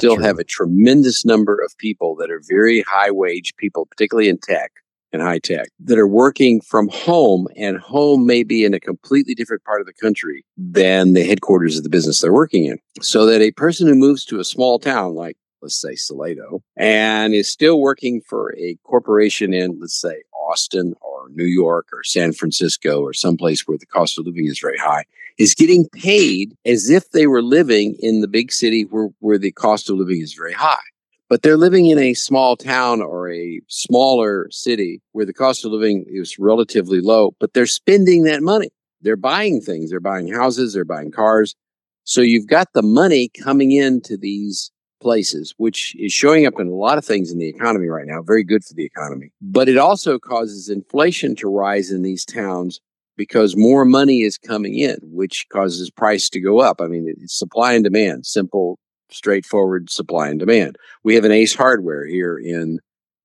still True. have a tremendous number of people that are very high wage people, particularly in tech and high tech, that are working from home, and home may be in a completely different part of the country than the headquarters of the business they're working in. So that a person who moves to a small town like let's say Salado, and is still working for a corporation in, let's say, Austin or New York or San Francisco or someplace where the cost of living is very high, is getting paid as if they were living in the big city where, where the cost of living is very high. But they're living in a small town or a smaller city where the cost of living is relatively low, but they're spending that money. They're buying things, they're buying houses, they're buying cars. So you've got the money coming into these places, which is showing up in a lot of things in the economy right now, very good for the economy. But it also causes inflation to rise in these towns because more money is coming in, which causes price to go up. I mean, it's supply and demand, simple, straightforward supply and demand. We have an Ace Hardware here in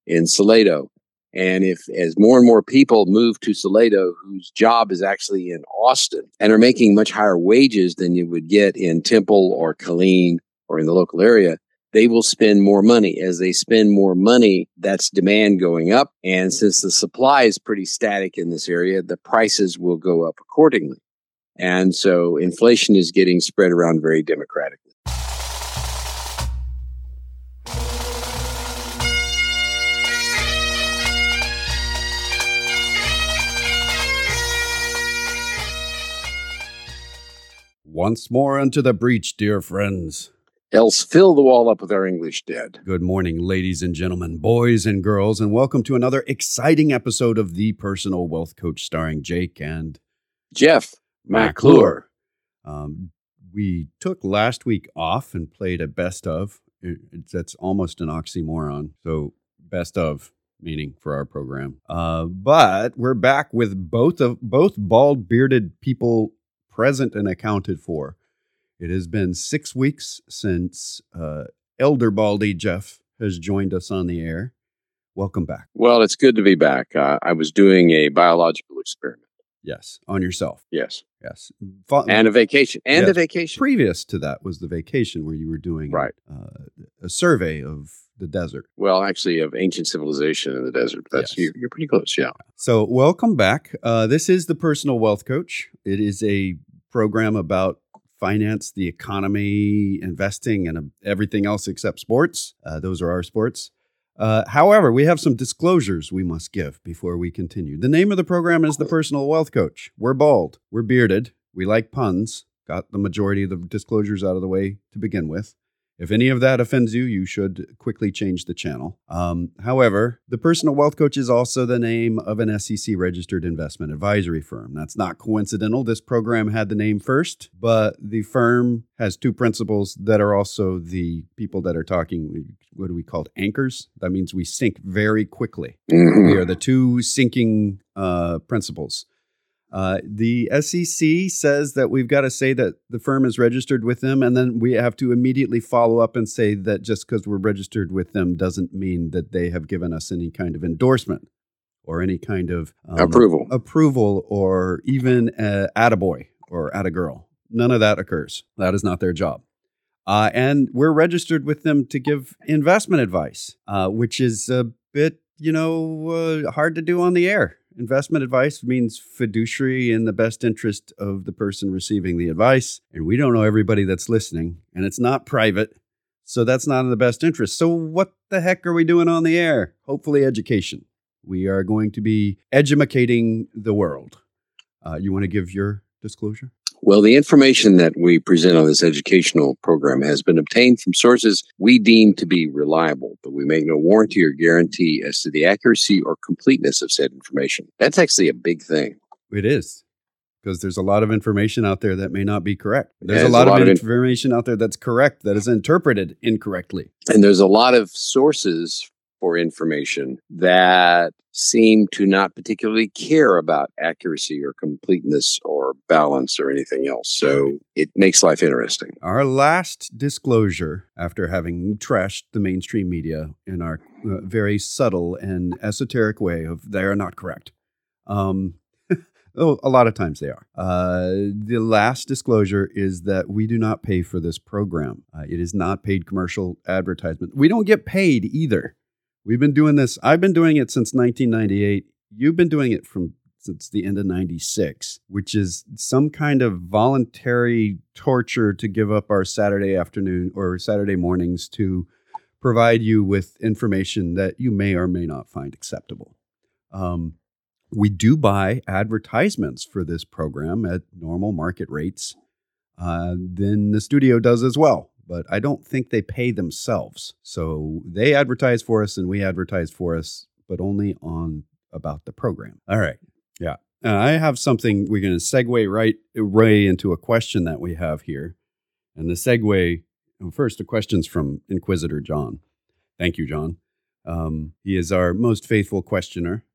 in Salado. And if as more and more people move to Salado, whose job is actually in Austin and are making much higher wages than you would get in Temple or Killeen or in the local area, they will spend more money. As they spend more money, that's demand going up. And since the supply is pretty static in this area, the prices will go up accordingly. And so inflation is getting spread around very democratically. Once more unto the breach, dear friends. Else fill the wall up with our English dead. Good morning, ladies and gentlemen, boys and girls, and welcome to another exciting episode of The Personal Wealth Coach starring Jake and Jeff McClure. Um, we took last week off and played a best of. It- that's almost an oxymoron. So, best of meaning for our program. Uh, but we're back with both of both bald bearded people present and accounted for. It has been six weeks since uh, Elder Baldy Jeff has joined us on the air. Welcome back. Well, it's good to be back. Uh, I was doing a biological experiment. Yes, on yourself. Yes. Yes, And a vacation. And a vacation. previous to that was the vacation where you were doing Right. uh, a survey of the desert. Well, actually, of ancient civilization in the desert. That's Yes. you're, you're pretty close. Yeah. So, welcome back. Uh, this is the Personal Wealth Coach. It is a program about finance, the economy, investing, and uh, everything else except sports. Uh, those are our sports. Uh, however, we have some disclosures we must give before we continue. The name of the program is the Personal Wealth Coach. We're bald, we're bearded, we like puns. Got the majority of the disclosures out of the way to begin with. If any of that offends you, you should quickly change the channel. Um, however, the Personal Wealth Coach is also the name of an SEC registered investment advisory firm. That's not coincidental. This program had the name first, but the firm has two principals that are also the people that are talking. What do we call? Anchors. That means we sink very quickly. We are the two sinking uh, principles. Uh, the SEC says that we've got to say that the firm is registered with them, and then we have to immediately follow up and say that just because we're registered with them doesn't mean that they have given us any kind of endorsement or any kind of um, Approval. approval, or even uh, attaboy or attagirl. None of that occurs. That is not their job. Uh, and we're registered with them to give investment advice, uh, which is a bit, you know, uh, hard to do on the air. Investment advice means fiduciary in the best interest of the person receiving the advice. And we don't know everybody that's listening, and it's not private. So that's not in the best interest. So, what the heck are we doing on the air? Hopefully, education. We are going to be edumacating the world. Uh, you want to give your disclosure? Well, the information that we present on this educational program has been obtained from sources we deem to be reliable, but we make no warranty or guarantee as to the accuracy or completeness of said information. That's actually a big thing. It is. Because there's a lot of information out there that may not be correct. There's a lot, a lot of of inf- information out there that's correct that is interpreted incorrectly. And there's a lot of sources for information that seem to not particularly care about accuracy or completeness or balance or anything else. So it makes life interesting. Our last disclosure, after having trashed the mainstream media in our uh, very subtle and esoteric way of they are not correct. Um, Oh, a lot of times they are. Uh, the last disclosure is that we do not pay for this program. Uh, it is not paid commercial advertisement. We don't get paid either. We've been doing this. I've been doing it since 1998. You've been doing it from since the end of 96, which is some kind of voluntary torture to give up our Saturday afternoon or Saturday mornings to provide you with information that you may or may not find acceptable. Um, we do buy advertisements for this program at normal market rates. Uh, then the studio does as well, but I don't think they pay themselves. So they advertise for us and we advertise for us, but only on about the program. All right. Yeah. Uh, I have something we're going to segue right, right into a question that we have here. And the segue, well, first, the question's from Inquisitor John. Thank you, John. Um, he is our most faithful questioner.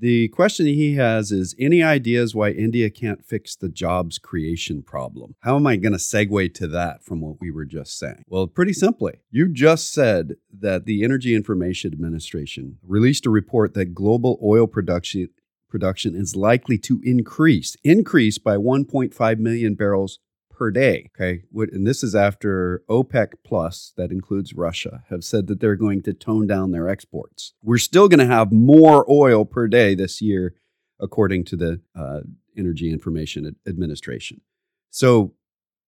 The question he has is Any ideas why India can't fix the jobs creation problem? How am I going to segue to that from what we were just saying? Well, pretty simply, you just said that the Energy Information Administration released a report that global oil production production is likely to increase, increase by 1.5 million barrels per day. Okay. And this is after OPEC Plus, that includes Russia, have said that they're going to tone down their exports. We're still going to have more oil per day this year, according to the uh, Energy Information Administration. So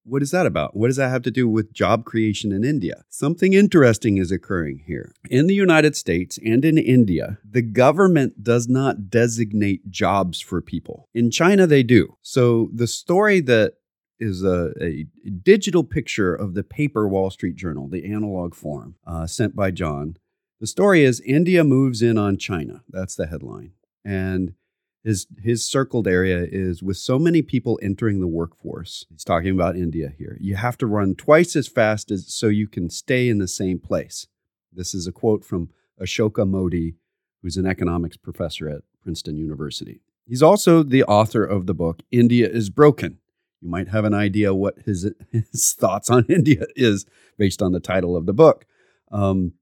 what is that about? What does that have to do with job creation in India? Something interesting is occurring here. In the United States and in India, the government does not designate jobs for people. In China, they do. So the story that is a, a, digital picture of the paper Wall Street Journal, the analog form uh, sent by John. The story is India moves in on China. That's the headline. And his his circled area is with so many people entering the workforce. He's talking about India here. You have to run twice as fast as so you can stay in the same place. This is a quote from Ashoka Mody, who's an economics professor at Princeton University. He's also the author of the book India is Broken. You might have an idea what his, his thoughts on India is based on the title of the book. Um,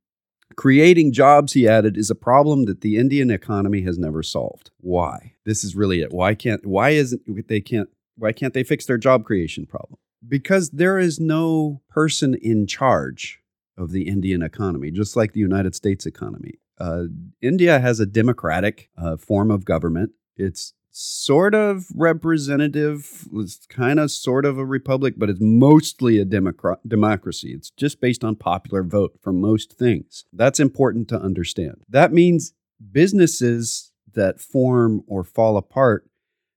Creating jobs, he added, is a problem that the Indian economy has never solved. Why? This is really it. Why can't why isn't they can't why can't they fix their job creation problem? Because there is no person in charge of the Indian economy, just like the United States economy. Uh, India has a democratic uh, form of government. It's sort of representative. It's kind of sort of a republic, but it's mostly a democra- democracy. It's just based on popular vote for most things. That's important to understand. That means businesses that form or fall apart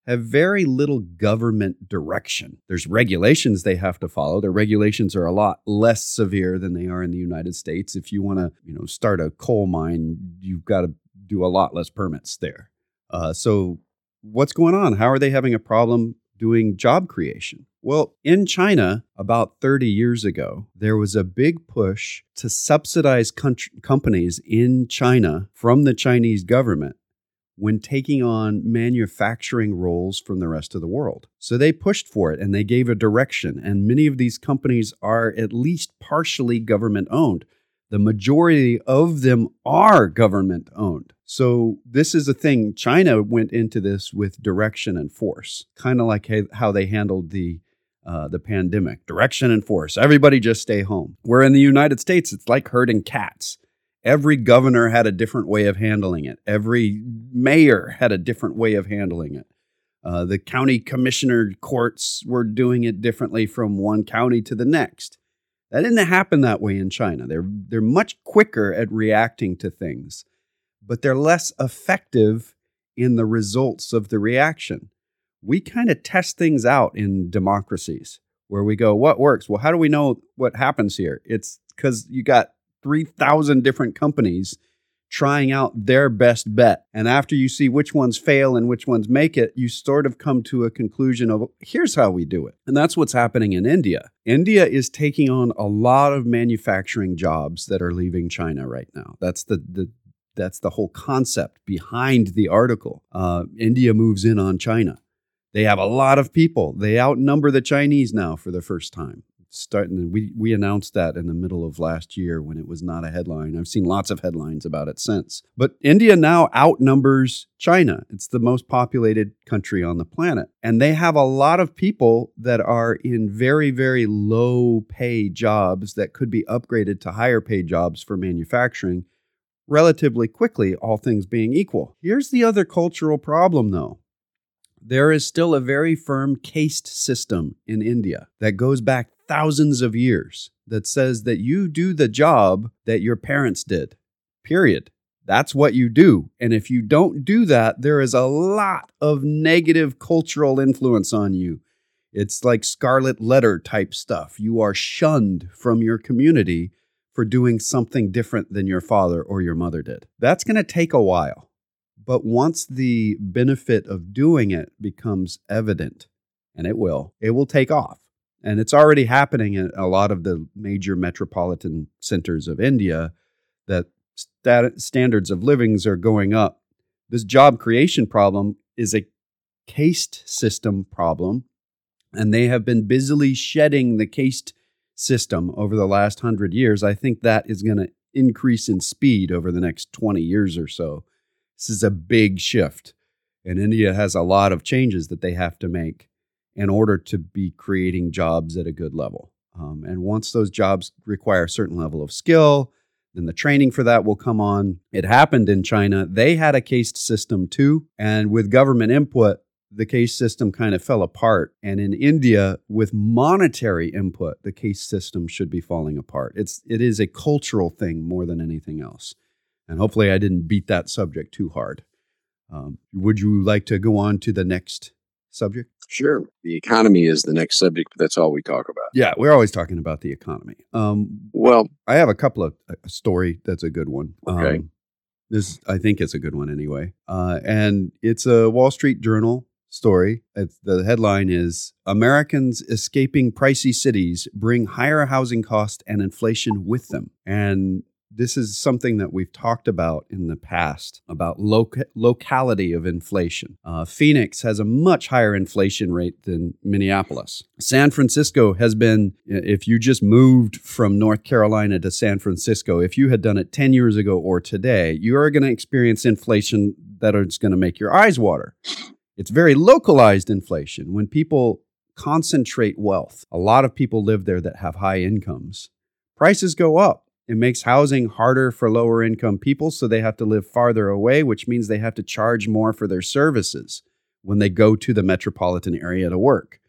have very little government direction. There's regulations they have to follow. Their regulations are a lot less severe than they are in the United States. If you want to, you know, start a coal mine, you've got to do a lot less permits there. Uh, so what's going on? How are they having a problem doing job creation? Well, in China, about 30 years ago, there was a big push to subsidize companies in China from the Chinese government when taking on manufacturing roles from the rest of the world. So they pushed for it and they gave a direction. And many of these companies are at least partially government owned. The majority of them are government owned. So this is a thing. China went into this with direction and force, kind of like how they handled the uh, the pandemic. Direction and force. Everybody just stay home. Where in the United States, it's like herding cats. Every governor had a different way of handling it. Every mayor had a different way of handling it. Uh, the county commissioner courts were doing it differently from one county to the next. That didn't happen that way in China. They're they're much quicker at reacting to things but they're less effective in the results of the reaction. We kind of test things out in democracies where we go, what works? Well, how do we know what happens here? It's because you got 3,000 different companies trying out their best bet. And after you see which ones fail and which ones make it, you sort of come to a conclusion of here's how we do it. And that's what's happening in India. India is taking on a lot of manufacturing jobs that are leaving China right now. That's the, the that's the whole concept behind the article. Uh, India moves in on China. They have a lot of people. They outnumber the Chinese now for the first time. starting. We we announced that in the middle of last year when it was not a headline. I've seen lots of headlines about it since. But India now outnumbers China. It's the most populated country on the planet, and they have a lot of people that are in very very low pay jobs that could be upgraded to higher pay jobs for manufacturing relatively quickly, all things being equal. Here's the other cultural problem, though. There is still a very firm caste system in India that goes back thousands of years that says that you do the job that your parents did, period. That's what you do. And if you don't do that, there is a lot of negative cultural influence on you. It's like scarlet letter type stuff. You are shunned from your community for doing something different than your father or your mother did. That's going to take a while. But once the benefit of doing it becomes evident, and it will, it will take off. And it's already happening in a lot of the major metropolitan centers of India that stat- standards of livings are going up. This job creation problem is a caste system problem, and they have been busily shedding the caste system over the last hundred years, I think that is going to increase in speed over the next 20 years or so. This is a big shift. And India has a lot of changes that they have to make in order to be creating jobs at a good level. Um, and once those jobs require a certain level of skill, then the training for that will come on. It happened in China. They had a caste system too. And with government input, the caste system kind of fell apart. And in India, with monetary input, the caste system should be falling apart. It's it is a cultural thing more than anything else. And hopefully, I didn't beat that subject too hard. Um, would you like to go on to the next subject? Sure. The economy is the next subject, but that's all we talk about. Yeah, we're always talking about the economy. Um, well, I have a couple of a story that's a good one. Okay. Um, this I think it's a good one anyway, uh, and it's a Wall Street Journal story. It's, the headline is Americans escaping pricey cities bring higher housing costs and inflation with them. And this is something that we've talked about in the past about loca- locality of inflation. Uh, Phoenix has a much higher inflation rate than Minneapolis. San Francisco has been, if you just moved from North Carolina to San Francisco, if you had done it 10 years ago or today, you are going to experience inflation that is going to make your eyes water. It's very localized inflation. When people concentrate wealth, a lot of people live there that have high incomes. Prices go up. It makes housing harder for lower income people, so they have to live farther away, which means they have to charge more for their services when they go to the metropolitan area to work.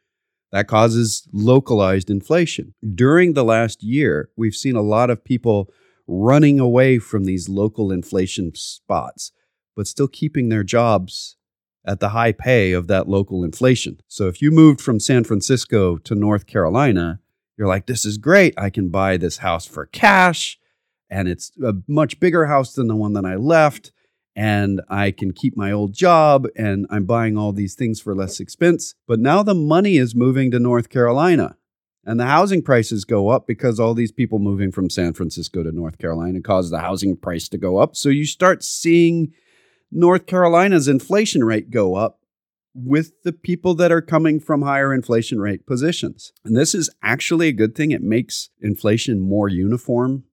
That causes localized inflation. During the last year, we've seen a lot of people running away from these local inflation spots, but still keeping their jobs at the high pay of that local inflation. So if you moved from San Francisco to North Carolina, you're like, this is great. I can buy this house for cash, and it's a much bigger house than the one that I left. And I can keep my old job, and I'm buying all these things for less expense. But now the money is moving to North Carolina. And the housing prices go up because all these people moving from San Francisco to North Carolina cause the housing price to go up. So you start seeing North Carolina's inflation rate go up with the people that are coming from higher inflation rate positions. And this is actually a good thing. It makes inflation more uniform.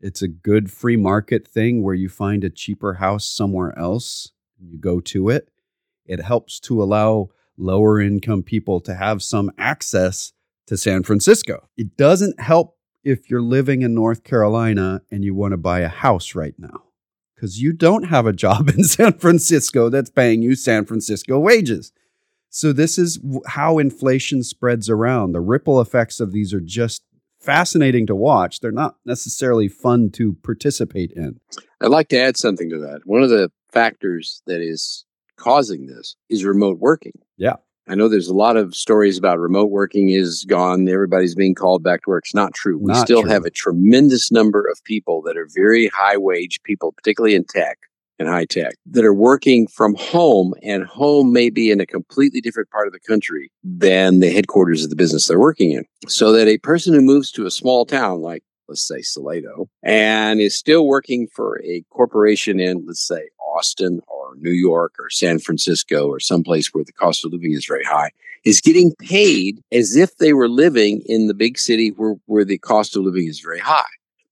It's a good free market thing where you find a cheaper house somewhere else, you go to it. It helps to allow lower income people to have some access to San Francisco. It doesn't help if you're living in North Carolina and you want to buy a house right now because you don't have a job in San Francisco that's paying you San Francisco wages. So, this is how inflation spreads around. The ripple effects of these are just fascinating to watch. They're not necessarily fun to participate in. I'd like to add something to that. One of the factors that is causing this is remote working. Yeah. I know there's a lot of stories about remote working is gone. Everybody's being called back to work. It's not true. We Not still true. have a tremendous number of people that are very high wage people, particularly in tech and high tech, that are working from home. And home may be in a completely different part of the country than the headquarters of the business they're working in. So that a person who moves to a small town like let's say Salado, and is still working for a corporation in, let's say, Austin or New York or San Francisco or someplace where the cost of living is very high, is getting paid as if they were living in the big city where, where the cost of living is very high.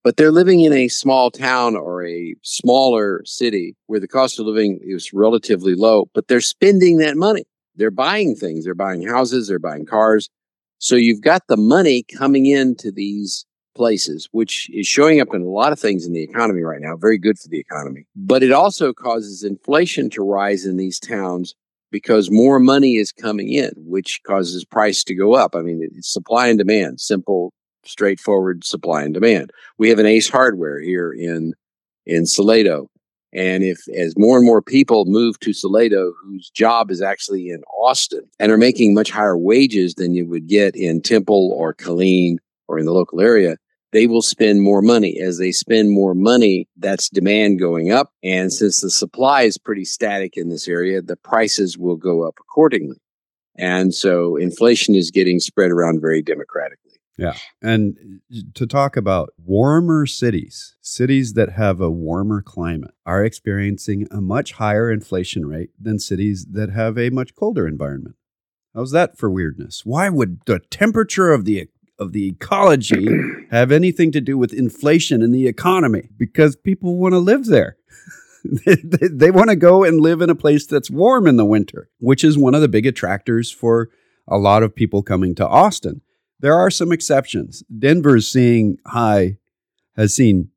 But they're living in a small town or a smaller city where the cost of living is relatively low, but they're spending that money. They're buying things, they're buying houses, they're buying cars. So you've got the money coming into these places, which is showing up in a lot of things in the economy right now, very good for the economy. But it also causes inflation to rise in these towns because more money is coming in, which causes price to go up. I mean, it's supply and demand, simple, straightforward supply and demand. We have an Ace Hardware here in in Salado. And if as more and more people move to Salado, whose job is actually in Austin and are making much higher wages than you would get in Temple or Killeen or in the local area, they will spend more money. As they spend more money, that's demand going up. And since the supply is pretty static in this area, the prices will go up accordingly. And so inflation is getting spread around very democratically. Yeah. And uh, to talk about warmer cities, cities that have a warmer climate are experiencing a much higher inflation rate than cities that have a much colder environment. How's that for weirdness? Why would the temperature of the of the ecology have anything to do with inflation in the economy because people want to live there. they, they, want to go and live in a place that's warm in the winter, which is one of the big attractors for a lot of people coming to Austin. There are some exceptions. Denver's seeing high, has seen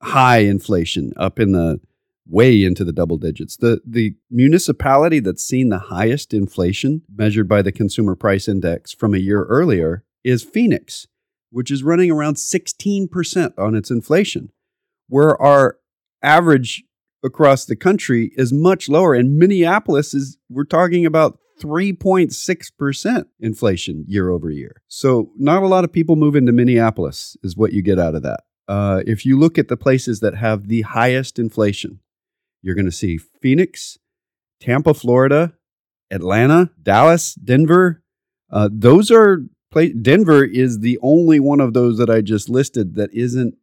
high inflation up in the way into the double digits. The the municipality that's seen the highest inflation measured by the consumer price index from a year earlier is Phoenix, which is running around 16% on its inflation, where our average across the country is much lower. And Minneapolis is, we're talking about 3.6% inflation year over year. So, not a lot of people move into Minneapolis, is what you get out of that. Uh, if you look at the places that have the highest inflation, you're going to see Phoenix, Tampa, Florida, Atlanta, Dallas, Denver. Uh, those are Denver is the only one of those that I just listed that isn't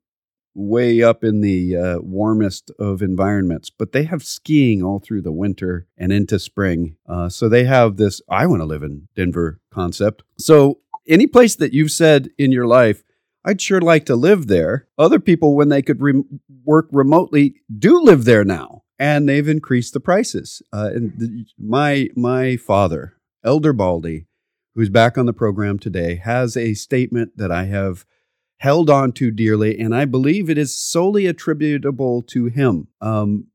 way up in the uh, warmest of environments, but they have skiing all through the winter and into spring. Uh, so they have this I want to live in Denver concept. So, any place that you've said in your life, I'd sure like to live there. Other people, when they could re- work remotely, do live there now, and they've increased the prices. Uh, and my my father, Elder Baldy, who's back on the program today, has a statement that I have held on to dearly, and I believe it is solely attributable to him. Um,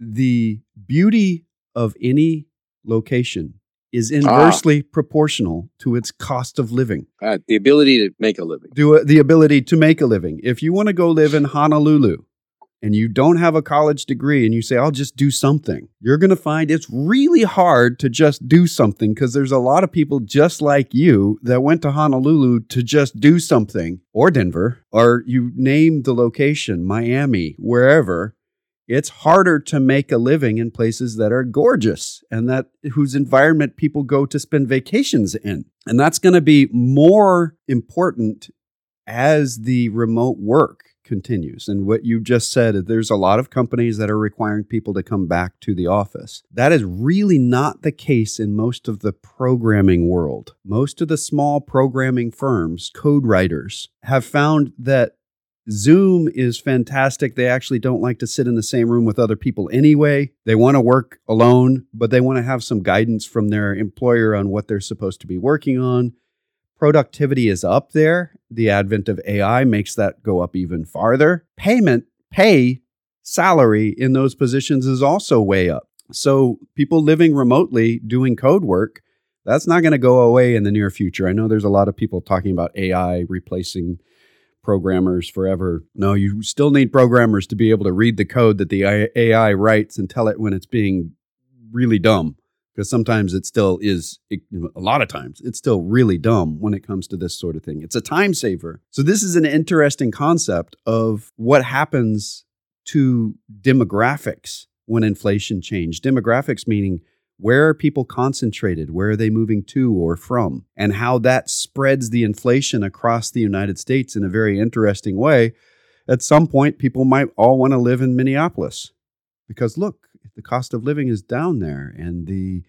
the beauty of any location is ah. inversely ah. proportional to its cost of living. Uh, the ability to make a living. Do, the ability to make a living. If you want to go live in Honolulu, and you don't have a college degree and you say, I'll just do something, you're going to find it's really hard to just do something because there's a lot of people just like you that went to Honolulu to just do something or Denver, or you name the location, Miami, wherever. It's harder to make a living in places that are gorgeous and that whose environment people go to spend vacations in. And that's going to be more important as the remote work continues. And what you just said, there's a lot of companies that are requiring people to come back to the office. That is really not the case in most of the programming world. Most of the small programming firms, code writers, have found that Zoom is fantastic. They actually don't like to sit in the same room with other people anyway. They want to work alone, but they want to have some guidance from their employer on what they're supposed to be working on productivity is up there. The advent of AI makes that go up even farther. Payment, pay, salary in those positions is also way up. So people living remotely doing code work, that's not going to go away in the near future. I know there's a lot of people talking about AI replacing programmers forever. No, you still need programmers to be able to read the code that the AI writes and tell it when it's being really dumb because sometimes it still is it, a lot of times it's still really dumb when it comes to this sort of thing. It's a time saver. So this is an interesting concept of what happens to demographics when inflation change demographics meaning where are people concentrated where are they moving to or from and how that spreads the inflation across the united states in a very interesting way. At some point people might all want to live in minneapolis. Because look the cost of living is down there and the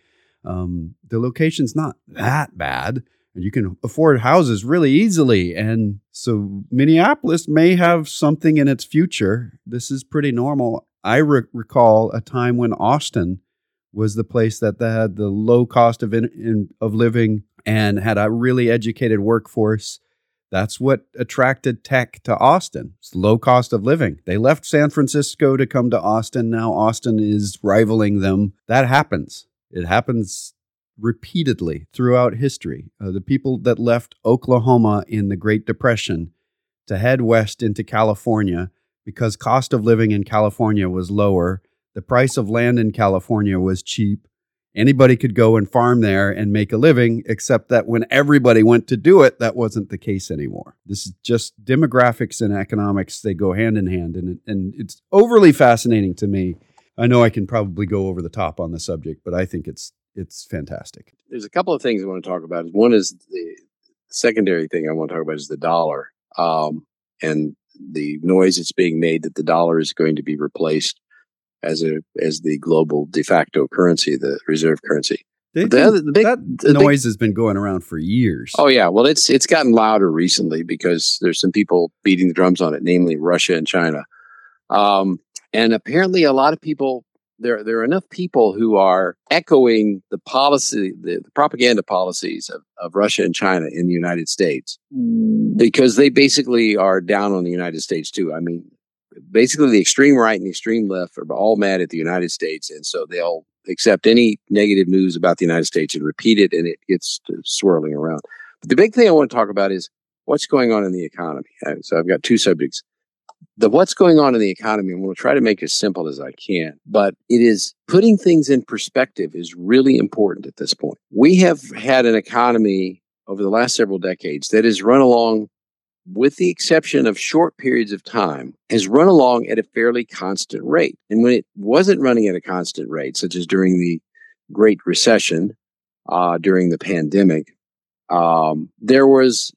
Um, the location's not that bad, and you can afford houses really easily. And so Minneapolis may have something in its future. This is pretty normal. I re- recall a time when Austin was the place that had the low cost of in, in, of living and had a really educated workforce. That's what attracted tech to Austin. It's low cost of living. They left San Francisco to come to Austin. Now Austin is rivaling them. That happens. It happens repeatedly throughout history. Uh, the people that left Oklahoma in the Great Depression to head west into California because cost of living in California was lower, the price of land in California was cheap. Anybody could go and farm there and make a living, except that when everybody went to do it, that wasn't the case anymore. This is just demographics and economics, they go hand in hand. And, and it's overly fascinating to me. I know I can probably go over the top on the subject, but I think it's it's fantastic. There's a couple of things I want to talk about. One is the secondary thing I want to talk about is the dollar um, and the noise that's being made that the dollar is going to be replaced as a as the global de facto currency, the reserve currency. the, other, the big, that the noise big, has been going around for years. Oh yeah, well it's it's gotten louder recently because there's some people beating the drums on it, namely Russia and China. Um, and apparently, a lot of people there there are enough people who are echoing the policy the, the, propaganda policies of, of Russia and China in the United States because they basically are down on the United States too. I mean, basically the extreme right and the extreme left are all mad at the United States, and so they'll accept any negative news about the United States and repeat it, and it gets swirling around. But the big thing I want to talk about is what's going on in the economy. Uh, so I've got two subjects the what's going on in the economy, and we'll try to make it as simple as I can, but it is putting things in perspective is really important at this point. We have had an economy over the last several decades that has run along, with the exception of short periods of time, has run along at a fairly constant rate. And when it wasn't running at a constant rate, such as during the Great Recession, uh, during the pandemic, um, there was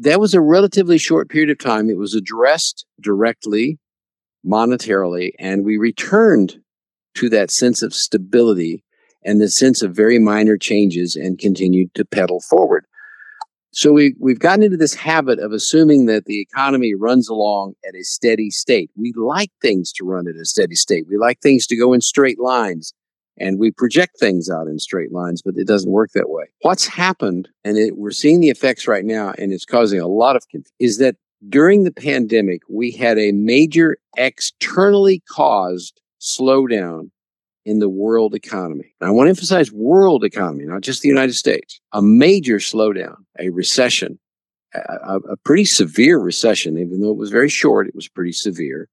that was a relatively short period of time. It was addressed directly, monetarily, and we returned to that sense of stability and the sense of very minor changes and continued to pedal forward. So we, we've gotten into this habit of assuming that the economy runs along at a steady state. We like things to run at a steady state. We like things to go in straight lines and we project things out in straight lines, but it doesn't work that way. What's happened, and it, we're seeing the effects right now, and it's causing a lot of confusion, is that during the pandemic, we had a major externally caused slowdown in the world economy. And I want to emphasize world economy, not just the United States. A major slowdown, a recession, a, a pretty severe recession, even though it was very short, it was pretty severe.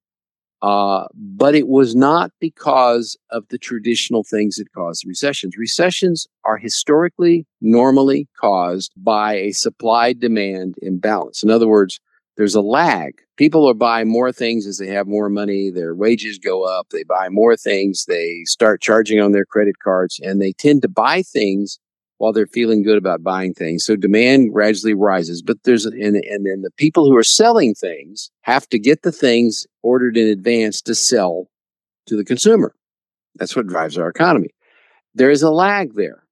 Uh, but it was not because of the traditional things that cause recessions. Recessions are historically normally caused by a supply demand imbalance. In other words, there's a lag. People are buying more things as they have more money, their wages go up, they buy more things, they start charging on their credit cards, and they tend to buy things while they're feeling good about buying things. So demand gradually rises, but there's and and then the people who are selling things have to get the things ordered in advance to sell to the consumer. That's what drives our economy. There is a lag there.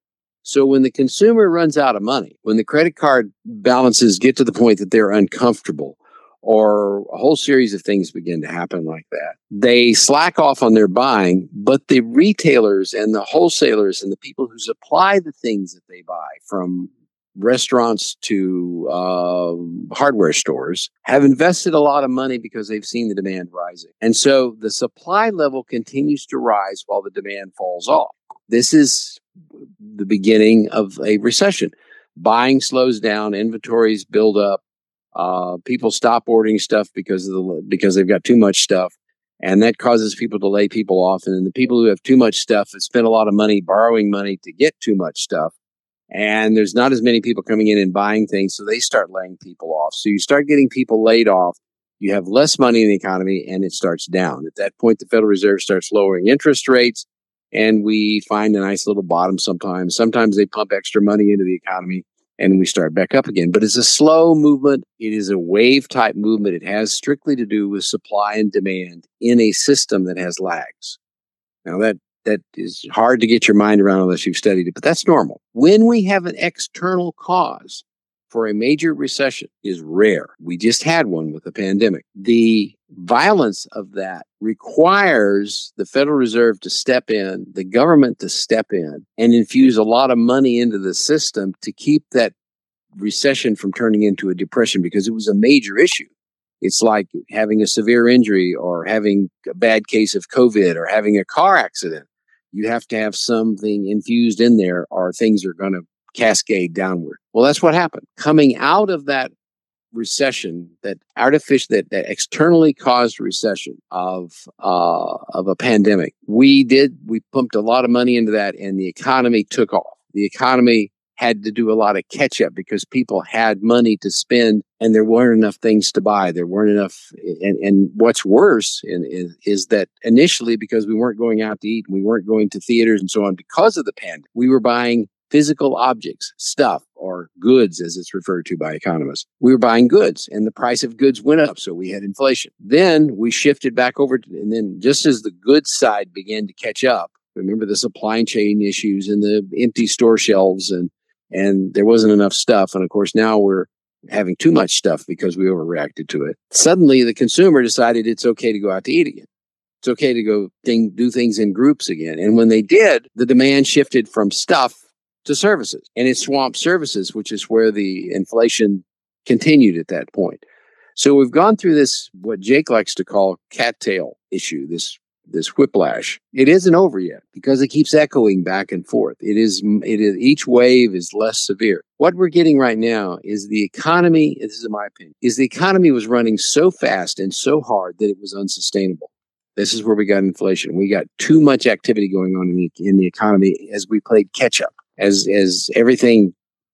So when the consumer runs out of money, when the credit card balances get to the point that they're uncomfortable, or a whole series of things begin to happen like that. They slack off on their buying, but the retailers and the wholesalers and the people who supply the things that they buy from restaurants to uh, hardware stores have invested a lot of money because they've seen the demand rising. And so the supply level continues to rise while the demand falls off. This is the beginning of a recession. Buying slows down, inventories build up, uh, people stop ordering stuff because of the because they've got too much stuff, and that causes people to lay people off. And then the people who have too much stuff have spent a lot of money borrowing money to get too much stuff, and there's not as many people coming in and buying things, so they start laying people off. So you start getting people laid off. You have less money in the economy, and it starts down. At that point, the Federal Reserve starts lowering interest rates, and we find a nice little bottom. Sometimes, sometimes they pump extra money into the economy and we start back up again. But it's a slow movement. It is a wave type movement. It has strictly to do with supply and demand in a system that has lags. Now that that is hard to get your mind around unless you've studied it, but that's normal. When we have an external cause for a major recession is rare. We just had one with the pandemic. The violence of that requires the Federal Reserve to step in, the government to step in and infuse a lot of money into the system to keep that recession from turning into a depression because it was a major issue. It's like having a severe injury or having a bad case of COVID or having a car accident. You have to have something infused in there or things are going to cascade downward. Well, that's what happened. Coming out of that recession, that artificial, that, that externally caused recession of uh, of a pandemic, we did we pumped a lot of money into that, and the economy took off. The economy had to do a lot of catch up because people had money to spend and there weren't enough things to buy. There weren't enough. And, and what's worse in, is, is that initially, because we weren't going out to eat and we weren't going to theaters and so on, because of the pandemic, we were buying physical objects, stuff, or goods, as it's referred to by economists. We were buying goods and the price of goods went up. So we had inflation. Then we shifted back over to, and then just as the goods side began to catch up, remember the supply chain issues and the empty store shelves and and there wasn't enough stuff. And of course, now we're having too much stuff because we overreacted to it. Suddenly, the consumer decided it's okay to go out to eat again. It's okay to go thing, do things in groups again. And when they did, the demand shifted from stuff to services and it swamped services, which is where the inflation continued at that point. So we've gone through this, what Jake likes to call cattail issue, this this whiplash. It isn't over yet because it keeps echoing back and forth. It is, it is, each wave is less severe. What we're getting right now is the economy, this is my opinion, is the economy was running so fast and so hard that it was unsustainable. This is where we got inflation. We got too much activity going on in the, in the economy as we played catch up, as, as everything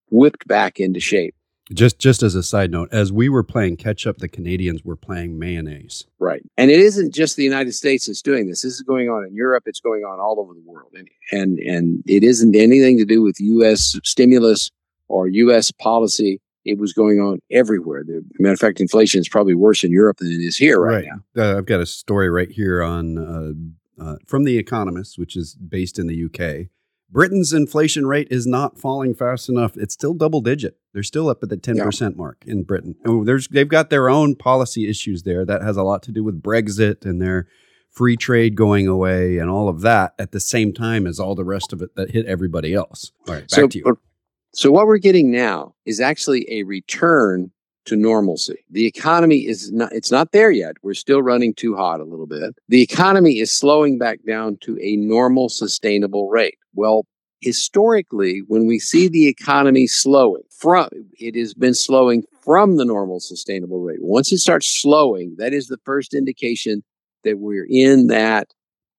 whipped back into shape. Just just as a side note, as we were playing catch up, the Canadians were playing mayonnaise. Right. And it isn't just the United States that's doing this. This is going on in Europe, it's going on all over the world. And and, and it isn't anything to do with US stimulus or US policy. It was going on everywhere. The matter of fact, inflation is probably worse in Europe than it is here right, right. now. Uh, I've got a story right here on uh, uh, from The Economist, which is based in the UK Britain's inflation rate is not falling fast enough. It's still double digit. They're still up at the 10% yeah. mark in Britain. And there's they've got their own policy issues there that has a lot to do with Brexit and their free trade going away and all of that at the same time as all the rest of it that hit everybody else. All right, back so, to you. So what we're getting now is actually a return to normalcy. The economy is not it's not there yet. We're still running too hot a little bit. The economy is slowing back down to a normal sustainable rate. Well, historically when we see the economy slowing from it has been slowing from the normal sustainable rate. Once it starts slowing, that is the first indication that we're in that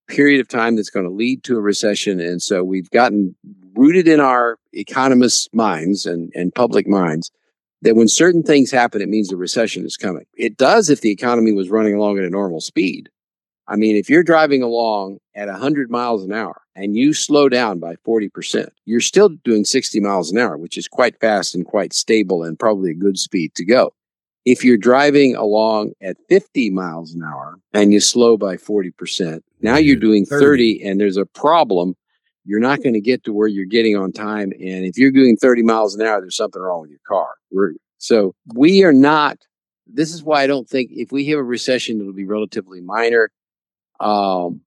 period of time that's going to lead to a recession. And so we've gotten rooted in our economists' minds and, and public minds that when certain things happen, it means a recession is coming. It does if the economy was running along at a normal speed. I mean, if you're driving along at 100 miles an hour and you slow down by 40%, you're still doing 60 miles an hour, which is quite fast and quite stable and probably a good speed to go. If you're driving along at 50 miles an hour and you slow by 40%, now you're doing 30 and there's a problem you're not going to get to where you're getting on time. And if you're doing 30 miles an hour, there's something wrong with your car. So we are not, this is why I don't think if we have a recession, it'll be relatively minor. Um,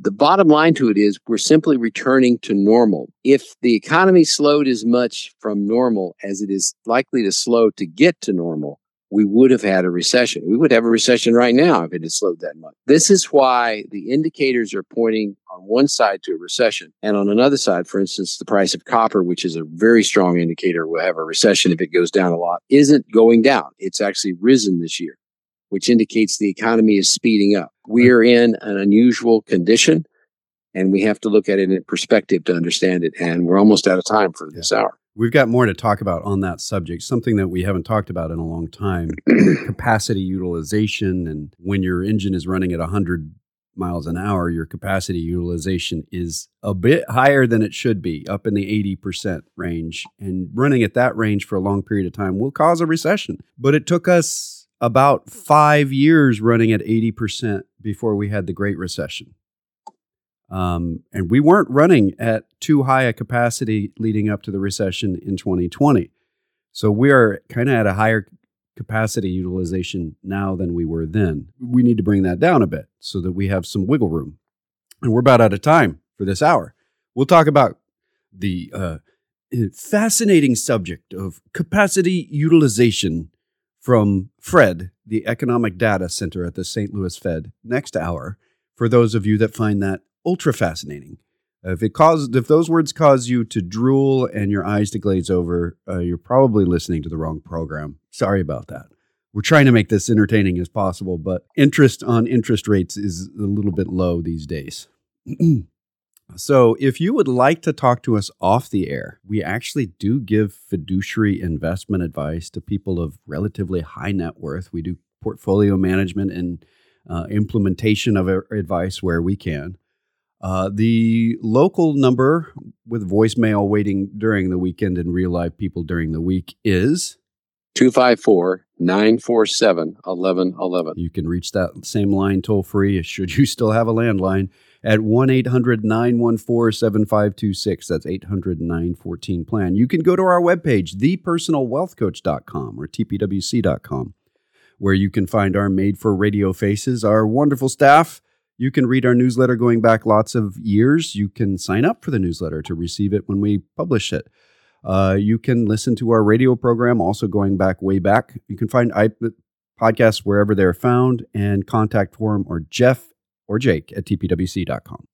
the bottom line to it is we're simply returning to normal. If the economy slowed as much from normal as it is likely to slow to get to normal, we would have had a recession. We would have a recession right now if it had slowed that much. This is why the indicators are pointing on one side to a recession and on another side, for instance, the price of copper, which is a very strong indicator we'll have a recession if it goes down a lot, isn't going down. It's actually risen this year, which indicates the economy is speeding up. We are in an unusual condition and we have to look at it in perspective to understand it. And we're almost out of time for this hour. We've got more to talk about on that subject, something that we haven't talked about in a long time capacity utilization. And when your engine is running at 100 miles an hour, your capacity utilization is a bit higher than it should be, up in the 80% range. And running at that range for a long period of time will cause a recession. But it took us about five years running at 80% before we had the Great Recession. Um, and we weren't running at too high a capacity leading up to the recession in 2020. So we are kind of at a higher capacity utilization now than we were then. We need to bring that down a bit so that we have some wiggle room. And we're about out of time for this hour. We'll talk about the uh, fascinating subject of capacity utilization from Fred, the Economic Data Center at the St. Louis Fed, next hour. For those of you that find that ultra fascinating, if it causes, if those words cause you to drool and your eyes to glaze over, uh, you're probably listening to the wrong program. Sorry about that. We're trying to make this entertaining as possible, but interest on interest rates is a little bit low these days. So, if you would like to talk to us off the air, we actually do give fiduciary investment advice to people of relatively high net worth. We do portfolio management and uh, implementation of advice where we can. Uh, the local number with voicemail waiting during the weekend and real live people during the week is 254 947 1111. You can reach that same line toll free should you still have a landline at 1 800 914 7526. That's 800 914 plan. You can go to our webpage, thepersonalwealthcoach.com or tpwc.com, where you can find our made for radio faces, our wonderful staff. You can read our newsletter going back lots of years. You can sign up for the newsletter to receive it when we publish it. Uh, you can listen to our radio program, also going back way back. You can find I, podcasts wherever they're found and contact form or Jeff or Jake at tpwc.com.